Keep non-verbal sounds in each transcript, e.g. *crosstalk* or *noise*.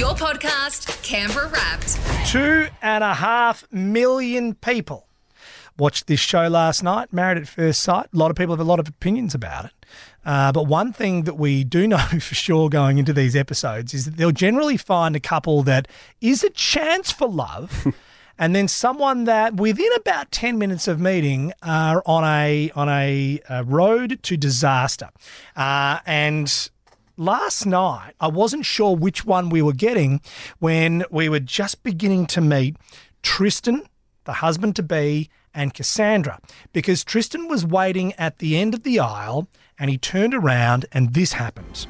Your podcast, Canberra Wrapped. Two and a half million people watched this show last night, Married at First Sight. A lot of people have a lot of opinions about it. Uh, but one thing that we do *laughs* know for sure going into these episodes is that they'll generally find a couple that is a chance for love. *laughs* And then someone that within about ten minutes of meeting are on a on a, uh road to disaster, uh, and last night, I wasn't sure which one we were getting when we were just beginning to meet Tristan, the husband to be, and Cassandra, because Tristan was waiting at the end of the aisle and he turned around and this happened.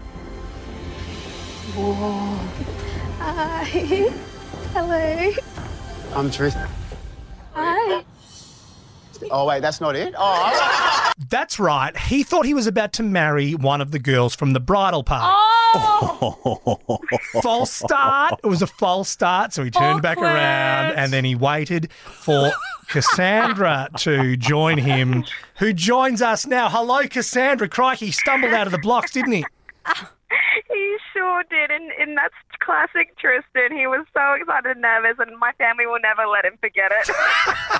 Hi. Hello. I'm Tristan. Hi. Oh wait, that's not it. Oh, That's right, he thought he was about to marry one of the girls from the bridal party. Oh! false start. It was a false start, so he turned back around and then he waited for Cassandra to join him, who joins us now. Hello, Cassandra. Crikey, he stumbled out of the blocks, didn't he? *laughs* He sure did, and, and that's classic Tristan. He was so excited and nervous, and my family will never let him forget it. *laughs*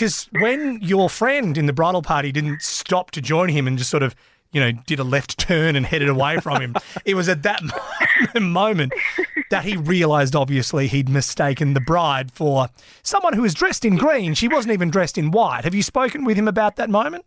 Because when your friend in the bridal party didn't stop to join him and just sort of you know did a left turn and headed away from him, *laughs* it was at that *laughs* moment that he realised obviously he'd mistaken the bride for someone who was dressed in green. She wasn't even dressed in white. Have you spoken with him about that moment?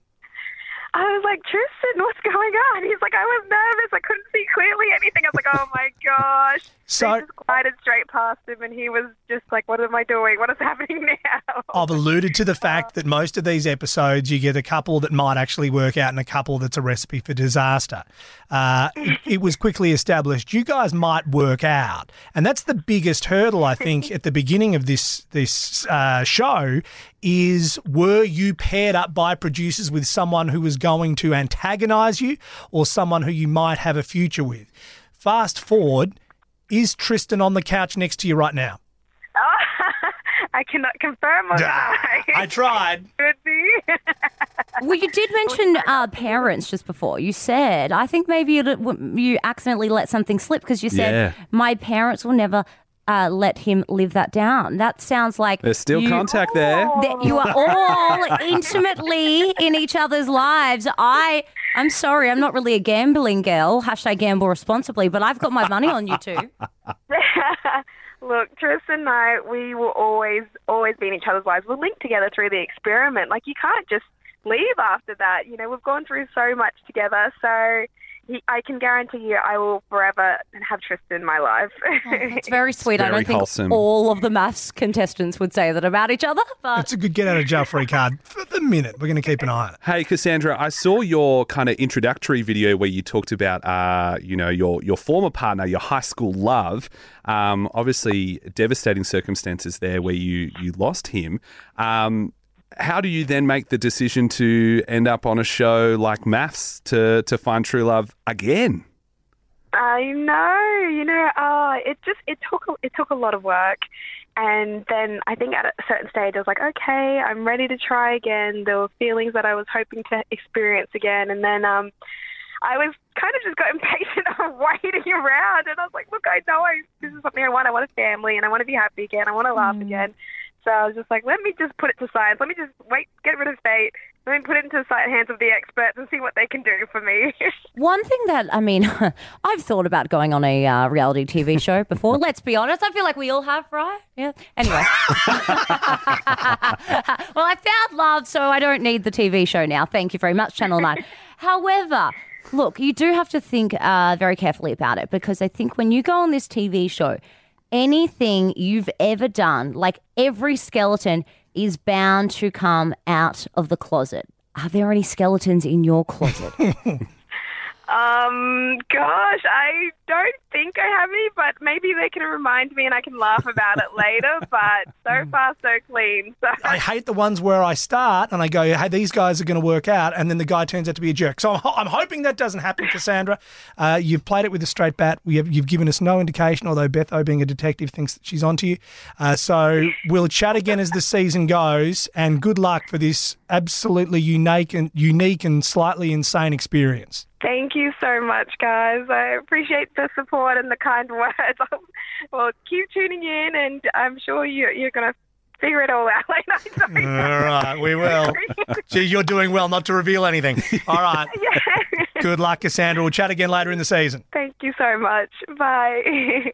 I was like, Tristan, what's going on? He's like, I was nervous. I couldn't see clearly anything. I was like, oh my *laughs* gosh. So- I just glided straight past him, and he was just like, what am I doing? What is *laughs* happening now? I've alluded to the fact that most of these episodes, you get a couple that might actually work out and a couple that's a recipe for disaster. Uh, it, *laughs* it was quickly established you guys might work out, and that's the biggest hurdle I think at the beginning of this this uh, show. Is were you paired up by producers with someone who was going to antagonise you, or someone who you might have a future with? Fast forward, is Tristan on the couch next to you right now? *laughs* I cannot confirm or deny. I tried. *laughs* Could be. *laughs* Well, you did mention uh, parents just before. You said, I think maybe you, you accidentally let something slip because you said, Yeah. my parents will never uh, let him live that down. That sounds like There's still you, contact there. that you are all intimately in each other's lives. I, I'm sorry, I'm not really a gambling girl. Hashtag gamble responsibly, but I've got my money on you two. *laughs* *laughs* Look, Tristan and I, we will always, always be in each other's lives. We're linked together through the experiment. Like, you can't just leave after that. You know, we've gone through so much together. So he, I can guarantee you I will forever have Tristan in my life. It's *laughs* very sweet. I very don't think wholesome. all of the MAFS contestants would say that about each other, but It's a good get out of jail free card for the minute. We're going to keep an eye on it. Hey, Cassandra, I saw your kind of introductory video where you talked about, uh, you know, your your former partner, your high school love. Um, obviously, devastating circumstances there where you you lost him. Um, how do you then make the decision to end up on a show like MAFS to to find true love again? I know, you know, uh, it just it took a, it took a lot of work, and then I think at a certain stage I was like, okay, I'm ready to try again. There were feelings that I was hoping to experience again, and then um, I was kind of just got impatient *laughs* of waiting around, and I was like, look, I know I this is something I want. I want a family, and I want to be happy again. I want to laugh again. So I was just like, let me just put it to science. Let me just wait, get rid of fate. Let me put it into the hands of the experts and see what they can do for me. *laughs* One thing that I mean, *laughs* I've thought about going on a uh, reality TV *laughs* show before. Let's be honest, I feel like we all have, right? Yeah. Anyway, well, I found love, so I don't need the TV show now. Thank you very much, Channel Nine. However, look, you do have to think uh, very carefully about it because I think when you go on this TV show, anything you've ever done, like every skeleton, is bound to come out of the closet. Are there any skeletons in your closet? *laughs* Um, gosh, I don't think I have any, but maybe they can remind me and I can laugh about it later. But so far, so clean. So I hate the ones where I start and I go, hey, these guys are going to work out, and then the guy turns out to be a jerk. So I'm, hoping that doesn't happen, Cassandra. *laughs* Uh, you've played it with a straight bat. We have, you've given us no indication, although Beth O, being a detective, thinks that she's onto you. Uh, so we'll chat again as the season goes, and good luck for this absolutely unique and unique and slightly insane experience. Thank you so much, guys. I appreciate the support and the kind words. *laughs* Um, well, keep tuning in, and I'm sure you, you're going to figure it all out. *laughs* All right, we will. *laughs* Gee, you're doing well not to reveal anything. All right. yeah. Good luck, Cassandra. We'll chat again later in the season. Thank you so much. Bye.